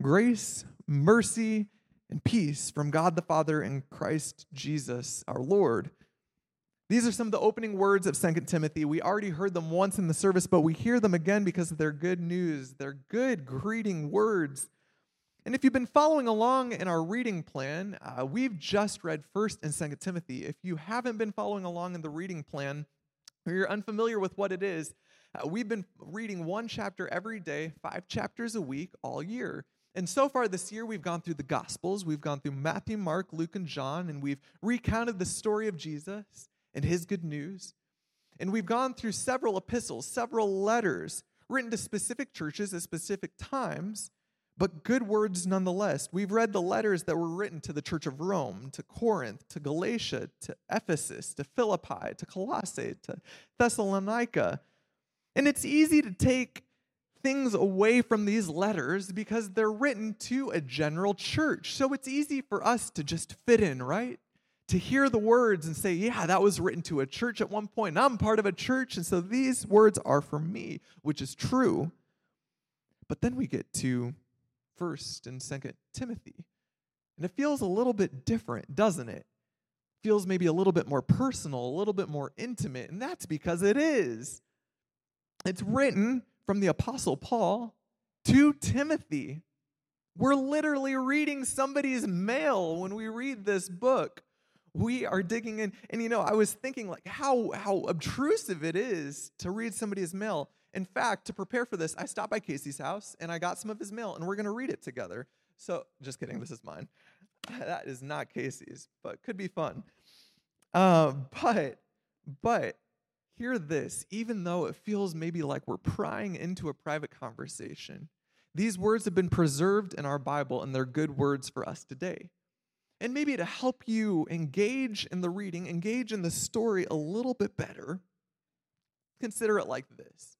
Grace, mercy, and peace from God the Father and Christ Jesus our Lord. These are some of the opening words of 2 Timothy. We already heard them once in the service, but we hear them again because they're good news. They're good greeting words. And if you've been following along in our reading plan, uh, we've just read 1st and 2nd Timothy. If you haven't been following along in the reading plan, or you're unfamiliar with what it is, uh, we've been reading one chapter every day, five chapters a week, all year. And so far this year, we've gone through the Gospels. We've gone through Matthew, Mark, Luke, and John, and we've recounted the story of Jesus and his good news. And we've gone through several epistles, several letters written to specific churches at specific times, but good words nonetheless. We've read the letters that were written to the church of Rome, to Corinth, to Galatia, to Ephesus, to Philippi, to Colossae, to Thessalonica. And it's easy to take things away from these letters because they're written to a general church. So it's easy for us to just fit in, right? To hear the words and say, yeah, that was written to a church at one point. I'm part of a church, and so these words are for me, which is true. But then we get to 1st and 2nd Timothy. And it feels a little bit different, doesn't it? Feels maybe a little bit more personal, a little bit more intimate, and that's because it is. It's written from the Apostle Paul to Timothy. We're literally reading somebody's mail when we read this book. We are digging in. And you know, I was thinking like how how obtrusive it is to read somebody's mail. In fact, to prepare for this, I stopped by Casey's house and I got some of his mail and we're gonna read it together. So just kidding, this is mine. That is not Casey's, but could be fun. Uh, but but hear this, even though it feels maybe like we're prying into a private conversation, these words have been preserved in our Bible and they're good words for us today. And maybe to help you engage in the reading, engage in the story a little bit better, consider it like this.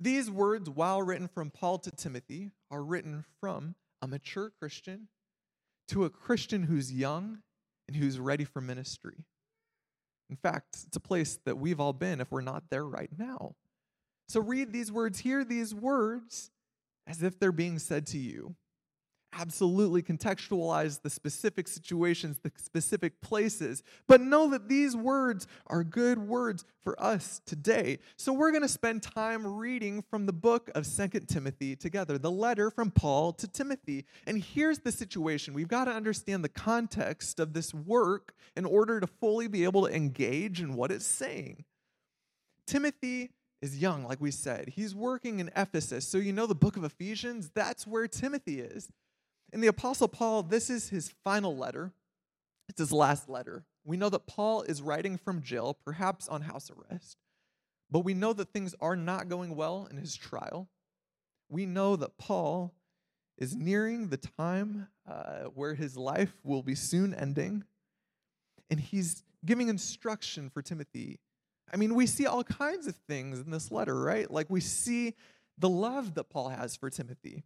These words, while written from Paul to Timothy, are written from a mature Christian to a Christian who's young and who's ready for ministry. In fact, it's a place that we've all been if we're not there right now. So read these words, hear these words as if they're being said to you absolutely contextualize the specific situations, the specific places, but know that these words are good words for us today. So we're going to spend time reading from the book of Second Timothy together, the letter from Paul to Timothy. And here's the situation we've got to understand the context of this work in order to fully be able to engage in what it's saying. Timothy is young, like we said. He's working in Ephesus. So, you know, the book of Ephesians, that's where Timothy is. And the Apostle Paul, this is his final letter. It's his last letter. We know that Paul is writing from jail, perhaps on house arrest, but we know that things are not going well in his trial. We know that Paul is nearing the time uh, where his life will be soon ending, and he's giving instruction for Timothy. I mean, we see all kinds of things in this letter, right? Like we see the love that Paul has for Timothy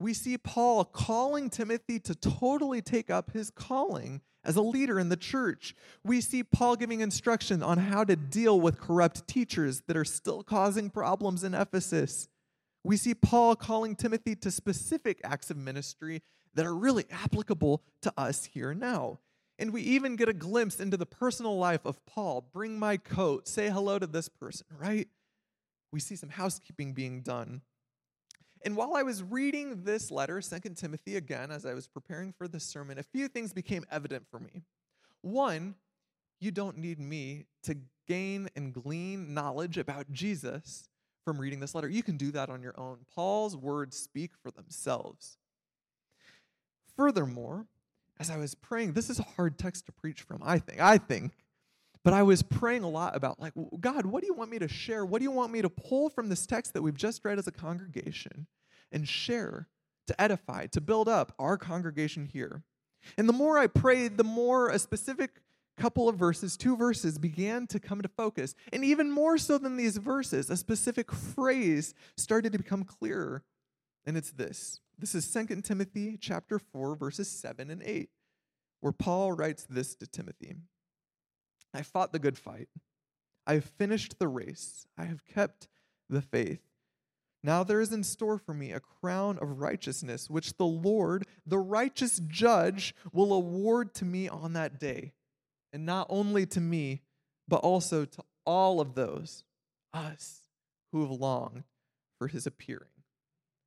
we see Paul calling Timothy to totally take up his calling as a leader in the church. We see Paul giving instruction on how to deal with corrupt teachers that are still causing problems in Ephesus. We see Paul calling Timothy to specific acts of ministry that are really applicable to us here now. And we even get a glimpse into the personal life of Paul. Bring my coat, say hello to this person, right? We see some housekeeping being done. And while I was reading this letter, 2 Timothy, again, as I was preparing for this sermon, a few things became evident for me. One, you don't need me to gain and glean knowledge about Jesus from reading this letter. You can do that on your own. Paul's words speak for themselves. Furthermore, as I was praying, this is a hard text to preach from, I think. I think. But I was praying a lot about, like, God, what do you want me to share? What do you want me to pull from this text that we've just read as a congregation and share to edify, to build up our congregation here? And the more I prayed, the more a specific couple of verses, two verses, began to come to focus. And even more so than these verses, a specific phrase started to become clearer. And it's this. This is 2 Timothy chapter 4, verses 7 and 8, where Paul writes this to Timothy. I fought the good fight. I have finished the race. I have kept the faith. Now there is in store for me a crown of righteousness, which the Lord, the righteous judge, will award to me on that day. And not only to me, but also to all of those, us, who have longed for his appearing.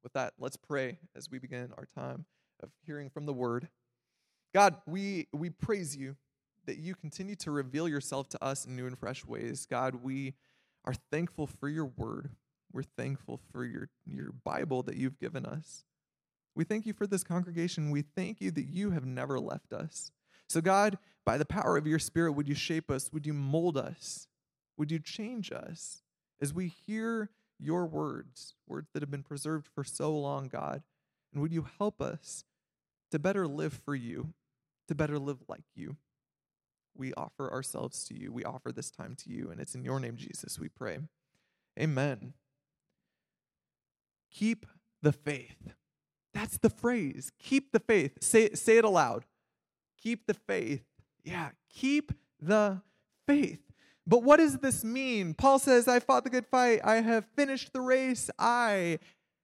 With that, let's pray as we begin our time of hearing from the word. God, we, we praise you that you continue to reveal yourself to us in new and fresh ways. God, we are thankful for your word. We're thankful for your, your Bible that you've given us. We thank you for this congregation. We thank you that you have never left us. So, God, by the power of your Spirit, would you shape us? Would you mold us? Would you change us as we hear your words, words that have been preserved for so long, God? And would you help us to better live for you, to better live like you? We offer ourselves to you. We offer this time to you. And it's in your name, Jesus, we pray. Amen. Keep the faith. That's the phrase. Keep the faith. Say, say it aloud. Keep the faith. Yeah, keep the faith. But what does this mean? Paul says, I fought the good fight. I have finished the race. I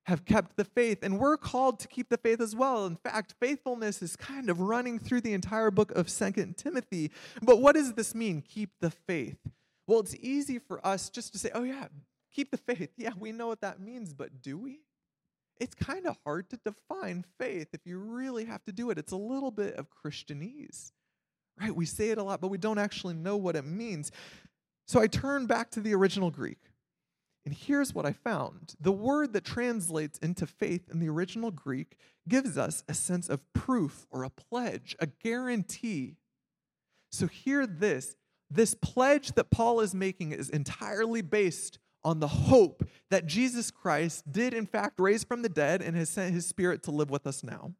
have kept the faith. And we're called to keep the faith as well. In fact, faithfulness is kind of running through the entire book of Second Timothy. But what does this mean, keep the faith? Well, it's easy for us just to say, oh, yeah, keep the faith. Yeah, we know what that means, but do we? It's kind of hard to define faith if you really have to do it. It's a little bit of Christianese, right? We say it a lot, but we don't actually know what it means. So I turn back to the original Greek. And here's what I found the word that translates into faith in the original Greek gives us a sense of proof or a pledge, a guarantee. So, hear this this pledge that Paul is making is entirely based on the hope that Jesus Christ did, in fact, raise from the dead and has sent his spirit to live with us now.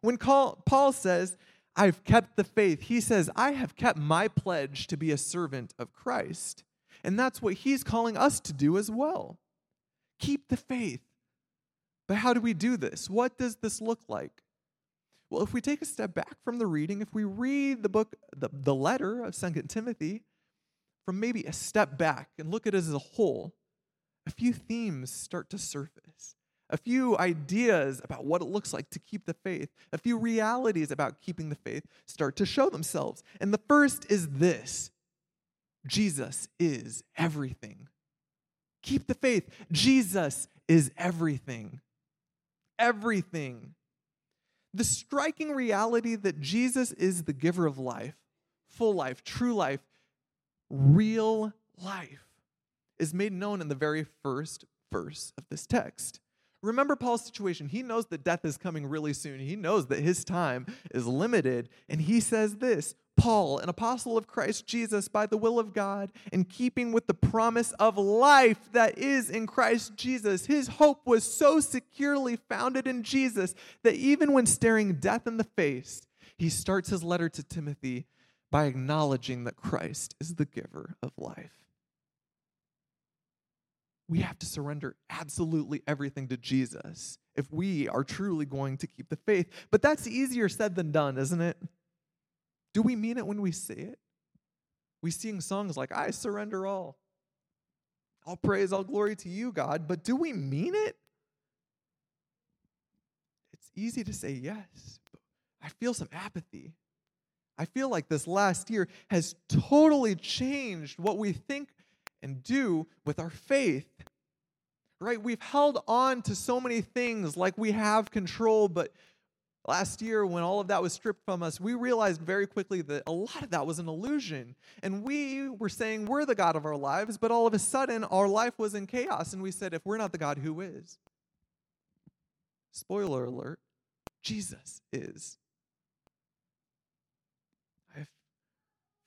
When Paul says, I've kept the faith, he says, I have kept my pledge to be a servant of Christ. And that's what he's calling us to do as well. Keep the faith. But how do we do this? What does this look like? Well, if we take a step back from the reading, if we read the book, the, the letter of Second Timothy, from maybe a step back and look at it as a whole, a few themes start to surface. A few ideas about what it looks like to keep the faith, a few realities about keeping the faith start to show themselves. And the first is this Jesus is everything. Keep the faith. Jesus is everything. Everything. The striking reality that Jesus is the giver of life, full life, true life, real life is made known in the very first verse of this text. Remember Paul's situation. He knows that death is coming really soon. He knows that his time is limited. And he says this Paul, an apostle of Christ Jesus by the will of God, in keeping with the promise of life that is in Christ Jesus. His hope was so securely founded in Jesus that even when staring death in the face, he starts his letter to Timothy by acknowledging that Christ is the giver of life. We have to surrender absolutely everything to Jesus if we are truly going to keep the faith. But that's easier said than done, isn't it? Do we mean it when we say it? We sing songs like, I surrender all. All praise, all glory to you, God. But do we mean it? It's easy to say yes, but I feel some apathy. I feel like this last year has totally changed what we think and do with our faith. Right? We've held on to so many things like we have control, but last year when all of that was stripped from us, we realized very quickly that a lot of that was an illusion. And we were saying we're the God of our lives, but all of a sudden our life was in chaos. And we said, if we're not the God, who is? Spoiler alert Jesus is. I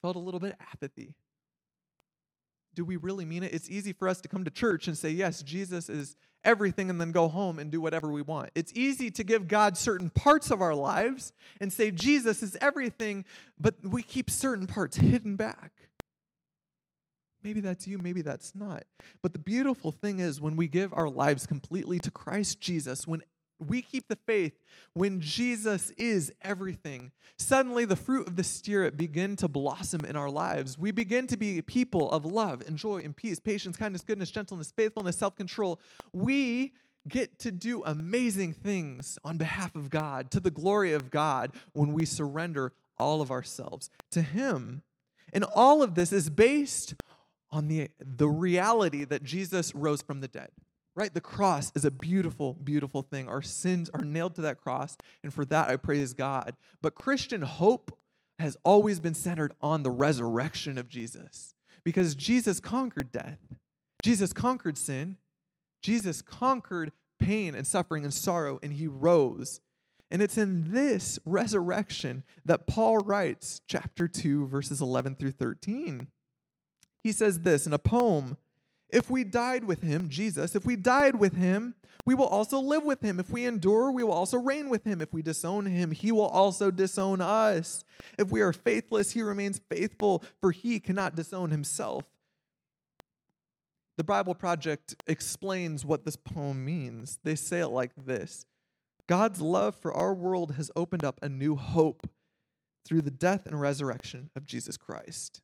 felt a little bit apathy. Do we really mean it? It's easy for us to come to church and say, yes, Jesus is everything, and then go home and do whatever we want. It's easy to give God certain parts of our lives and say, Jesus is everything, but we keep certain parts hidden back. Maybe that's you, maybe that's not. But the beautiful thing is when we give our lives completely to Christ Jesus, when we keep the faith when Jesus is everything. Suddenly, the fruit of the Spirit begin to blossom in our lives. We begin to be people of love and joy and peace, patience, kindness, goodness, gentleness, faithfulness, self control. We get to do amazing things on behalf of God, to the glory of God, when we surrender all of ourselves to Him. And all of this is based on the, the reality that Jesus rose from the dead right? The cross is a beautiful, beautiful thing. Our sins are nailed to that cross, and for that I praise God. But Christian hope has always been centered on the resurrection of Jesus because Jesus conquered death, Jesus conquered sin, Jesus conquered pain and suffering and sorrow, and he rose. And it's in this resurrection that Paul writes, chapter 2, verses 11 through 13. He says this in a poem if we died with him, Jesus, if we died with him, we will also live with him. If we endure, we will also reign with him. If we disown him, he will also disown us. If we are faithless, he remains faithful, for he cannot disown himself. The Bible Project explains what this poem means. They say it like this God's love for our world has opened up a new hope through the death and resurrection of Jesus Christ.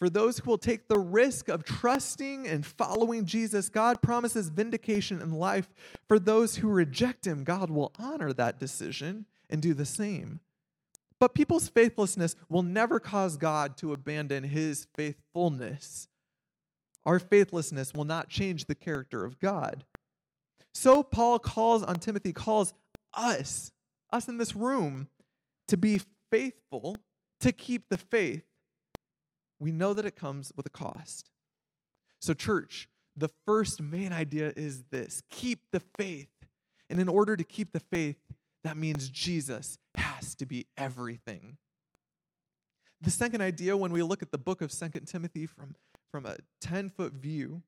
For those who will take the risk of trusting and following Jesus, God promises vindication and life. For those who reject Him, God will honor that decision and do the same. But people's faithlessness will never cause God to abandon His faithfulness. Our faithlessness will not change the character of God. So Paul calls on Timothy, calls us, us in this room, to be faithful, to keep the faith we know that it comes with a cost. So, church, the first main idea is this keep the faith. And in order to keep the faith, that means Jesus has to be everything. The second idea, when we look at the book of Second Timothy from, from a 10 foot view,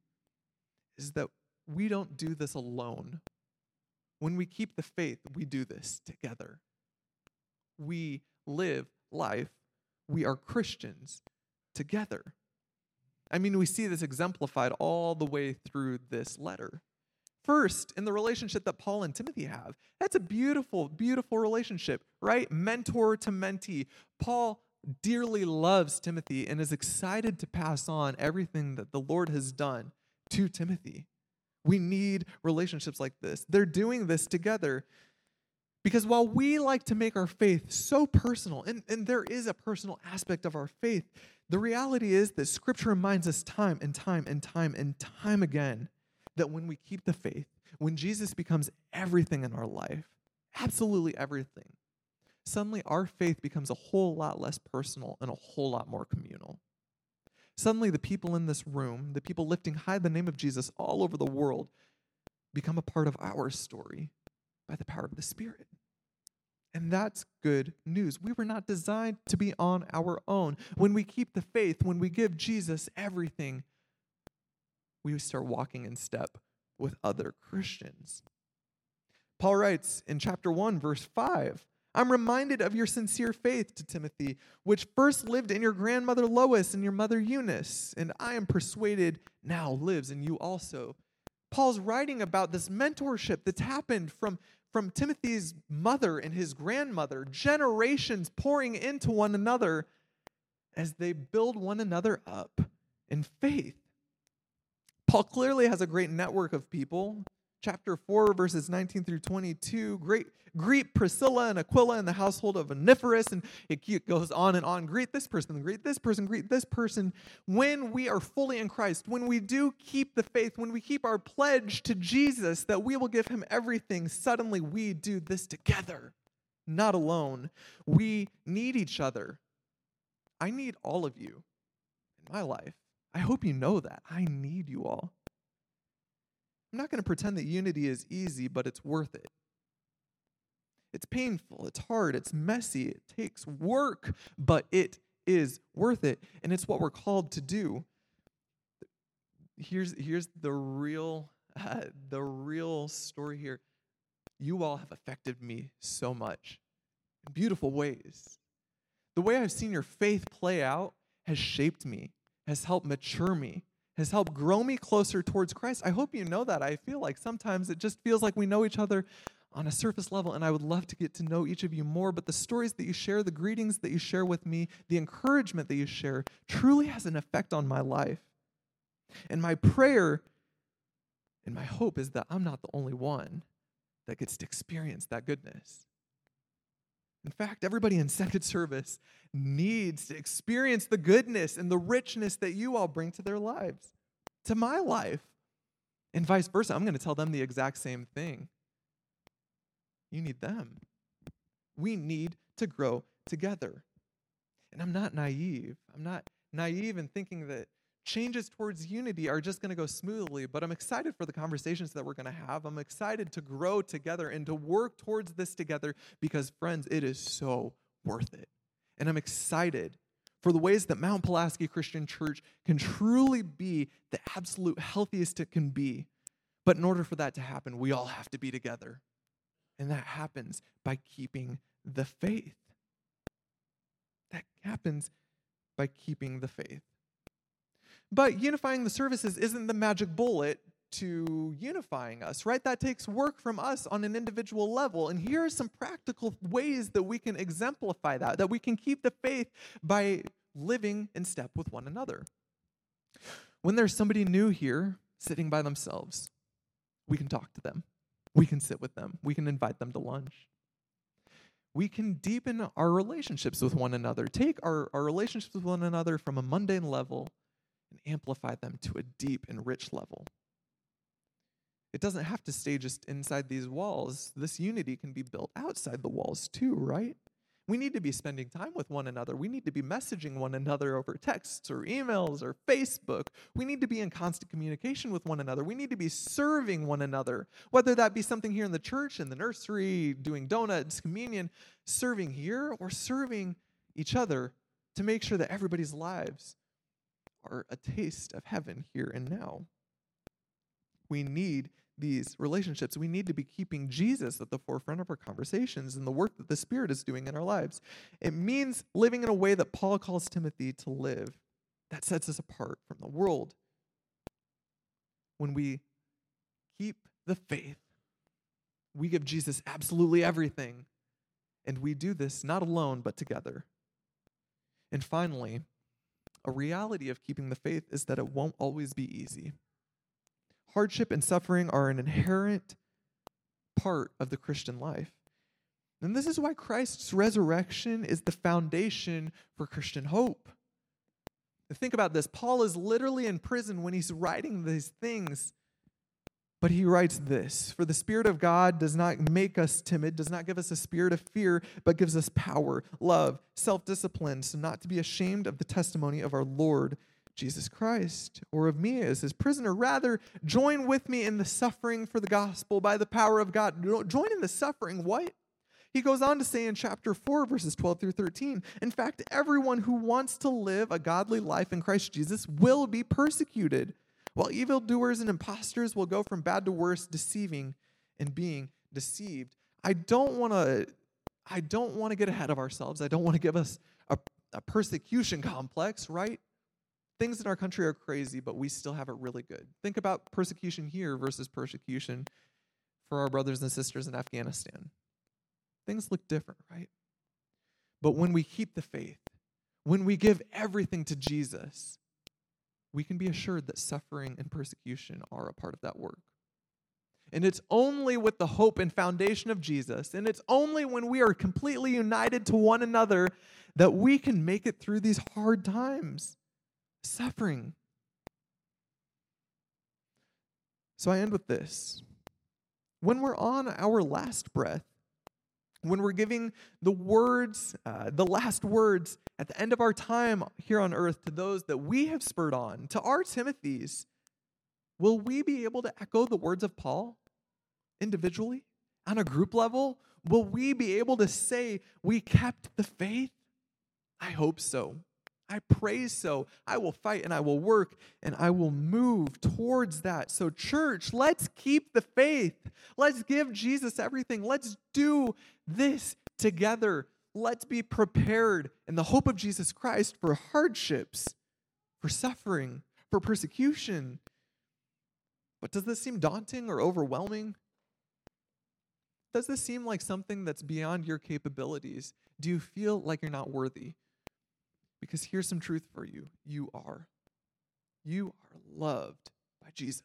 is that we don't do this alone. When we keep the faith, we do this together. We live life. We are Christians together. I mean, we see this exemplified all the way through this letter. First, in the relationship that Paul and Timothy have, that's a beautiful, beautiful relationship, right? Mentor to mentee. Paul dearly loves Timothy and is excited to pass on everything that the Lord has done to Timothy. We need relationships like this. They're doing this together. Because while we like to make our faith so personal, and, and there is a personal aspect of our faith, the reality is that Scripture reminds us time and time and time and time again that when we keep the faith, when Jesus becomes everything in our life, absolutely everything, suddenly our faith becomes a whole lot less personal and a whole lot more communal. Suddenly, the people in this room, the people lifting high the name of Jesus all over the world, become a part of our story by the power of the Spirit. And that's good news. We were not designed to be on our own. When we keep the faith, when we give Jesus everything, we start walking in step with other Christians. Paul writes in chapter 1, verse 5 I'm reminded of your sincere faith to Timothy, which first lived in your grandmother Lois and your mother Eunice, and I am persuaded now lives in you also. Paul's writing about this mentorship that's happened from, from Timothy's mother and his grandmother, generations pouring into one another as they build one another up in faith. Paul clearly has a great network of people chapter 4, verses 19 through 22. Great, greet Priscilla and Aquila in the household of Onesiphorus. And it goes on and on. Greet this person, greet this person, greet this person. When we are fully in Christ, when we do keep the faith, when we keep our pledge to Jesus that we will give him everything, suddenly we do this together, not alone. We need each other. I need all of you in my life. I hope you know that. I need you all. I'm not going to pretend that unity is easy, but it's worth it. It's painful, it's hard, it's messy, it takes work, but it is worth it. And it's what we're called to do. Here's, here's the real uh, the real story here. You all have affected me so much in beautiful ways. The way I've seen your faith play out has shaped me, has helped mature me, has helped grow me closer towards Christ. I hope you know that. I feel like sometimes it just feels like we know each other on a surface level, and I would love to get to know each of you more. But the stories that you share, the greetings that you share with me, the encouragement that you share truly has an effect on my life. And my prayer and my hope is that I'm not the only one that gets to experience that goodness. In fact, everybody in second service needs to experience the goodness and the richness that you all bring to their lives, to my life. And vice versa, I'm going to tell them the exact same thing. You need them. We need to grow together. And I'm not naive. I'm not naive in thinking that changes towards unity are just going to go smoothly, but I'm excited for the conversations that we're going to have. I'm excited to grow together and to work towards this together because, friends, it is so worth it. And I'm excited for the ways that Mount Pulaski Christian Church can truly be the absolute healthiest it can be. But in order for that to happen, we all have to be together. And that happens by keeping the faith. That happens by keeping the faith. But unifying the services isn't the magic bullet to unifying us, right? That takes work from us on an individual level. And here are some practical ways that we can exemplify that, that we can keep the faith by living in step with one another. When there's somebody new here sitting by themselves, we can talk to them, we can sit with them, we can invite them to lunch. We can deepen our relationships with one another, take our, our relationships with one another from a mundane level and amplify them to a deep and rich level. It doesn't have to stay just inside these walls. This unity can be built outside the walls too, right? We need to be spending time with one another. We need to be messaging one another over texts or emails or Facebook. We need to be in constant communication with one another. We need to be serving one another, whether that be something here in the church, in the nursery, doing donuts, communion, serving here, or serving each other to make sure that everybody's lives are a taste of heaven here and now. We need these relationships. We need to be keeping Jesus at the forefront of our conversations and the work that the Spirit is doing in our lives. It means living in a way that Paul calls Timothy to live that sets us apart from the world. When we keep the faith, we give Jesus absolutely everything. And we do this not alone, but together. And finally, a reality of keeping the faith is that it won't always be easy. Hardship and suffering are an inherent part of the Christian life. And this is why Christ's resurrection is the foundation for Christian hope. Think about this. Paul is literally in prison when he's writing these things. But he writes this For the Spirit of God does not make us timid, does not give us a spirit of fear, but gives us power, love, self discipline, so not to be ashamed of the testimony of our Lord Jesus Christ, or of me as his prisoner. Rather, join with me in the suffering for the gospel by the power of God. Join in the suffering. What? He goes on to say in chapter 4, verses 12 through 13 In fact, everyone who wants to live a godly life in Christ Jesus will be persecuted. While evildoers and imposters will go from bad to worse, deceiving and being deceived. I don't want to I don't want to get ahead of ourselves. I don't want to give us a, a persecution complex, right? Things in our country are crazy, but we still have it really good. Think about persecution here versus persecution for our brothers and sisters in Afghanistan. Things look different, right? But when we keep the faith, when we give everything to Jesus, we can be assured that suffering and persecution are a part of that work. And it's only with the hope and foundation of Jesus, and it's only when we are completely united to one another that we can make it through these hard times, suffering. So I end with this. When we're on our last breath, when we're giving the words, uh, the last words at the end of our time here on earth to those that we have spurred on, to our Timothys, will we be able to echo the words of Paul individually on a group level? Will we be able to say we kept the faith? I hope so. I pray so. I will fight and I will work and I will move towards that. So, church, let's keep the faith. Let's give Jesus everything. Let's do this together. Let's be prepared in the hope of Jesus Christ for hardships, for suffering, for persecution. But does this seem daunting or overwhelming? Does this seem like something that's beyond your capabilities? Do you feel like you're not worthy? Because here's some truth for you you are. You are loved by Jesus.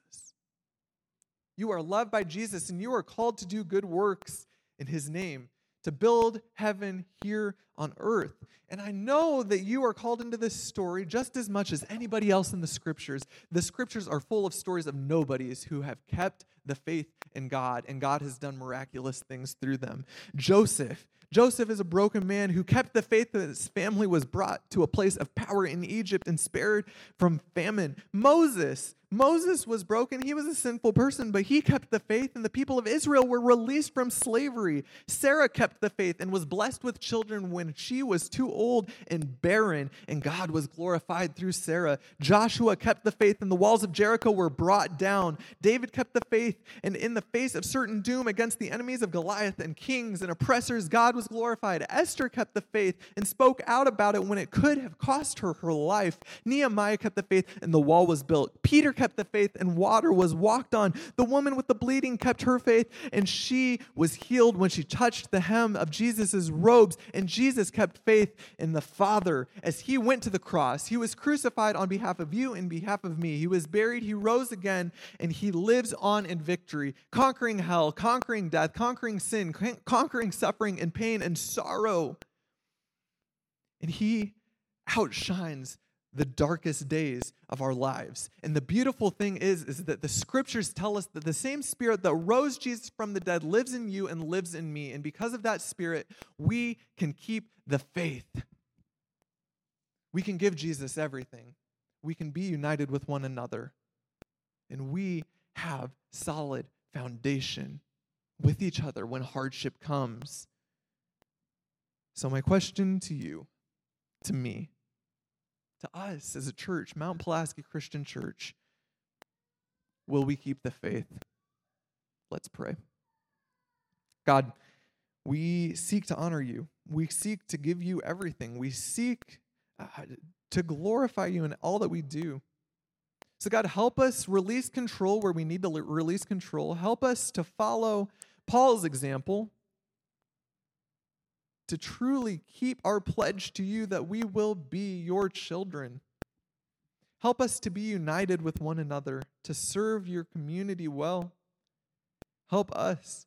You are loved by Jesus, and you are called to do good works in his name, to build heaven here on earth. And I know that you are called into this story just as much as anybody else in the scriptures. The scriptures are full of stories of nobodies who have kept the faith in God, and God has done miraculous things through them. Joseph. Joseph is a broken man who kept the faith that his family was brought to a place of power in Egypt and spared from famine. Moses, Moses was broken. He was a sinful person, but he kept the faith, and the people of Israel were released from slavery. Sarah kept the faith and was blessed with children when she was too old and barren, and God was glorified through Sarah. Joshua kept the faith, and the walls of Jericho were brought down. David kept the faith, and in the face of certain doom against the enemies of Goliath and kings and oppressors, God was glorified. Esther kept the faith and spoke out about it when it could have cost her her life. Nehemiah kept the faith, and the wall was built. Peter kept the faith and water was walked on. The woman with the bleeding kept her faith and she was healed when she touched the hem of Jesus' robes. And Jesus kept faith in the Father as he went to the cross. He was crucified on behalf of you and behalf of me. He was buried, he rose again, and he lives on in victory, conquering hell, conquering death, conquering sin, conquering suffering and pain and sorrow. And he outshines the darkest days of our lives. And the beautiful thing is is that the scriptures tell us that the same spirit that rose Jesus from the dead lives in you and lives in me. And because of that spirit, we can keep the faith. We can give Jesus everything. We can be united with one another. And we have solid foundation with each other when hardship comes. So my question to you, to me, to us as a church, Mount Pulaski Christian Church, will we keep the faith? Let's pray. God, we seek to honor you. We seek to give you everything. We seek uh, to glorify you in all that we do. So, God, help us release control where we need to release control. Help us to follow Paul's example to truly keep our pledge to you that we will be your children. Help us to be united with one another, to serve your community well. Help us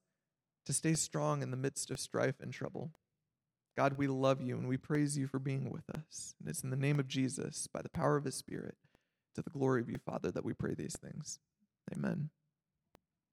to stay strong in the midst of strife and trouble. God, we love you and we praise you for being with us. And it's in the name of Jesus, by the power of his Spirit, to the glory of you, Father, that we pray these things. Amen.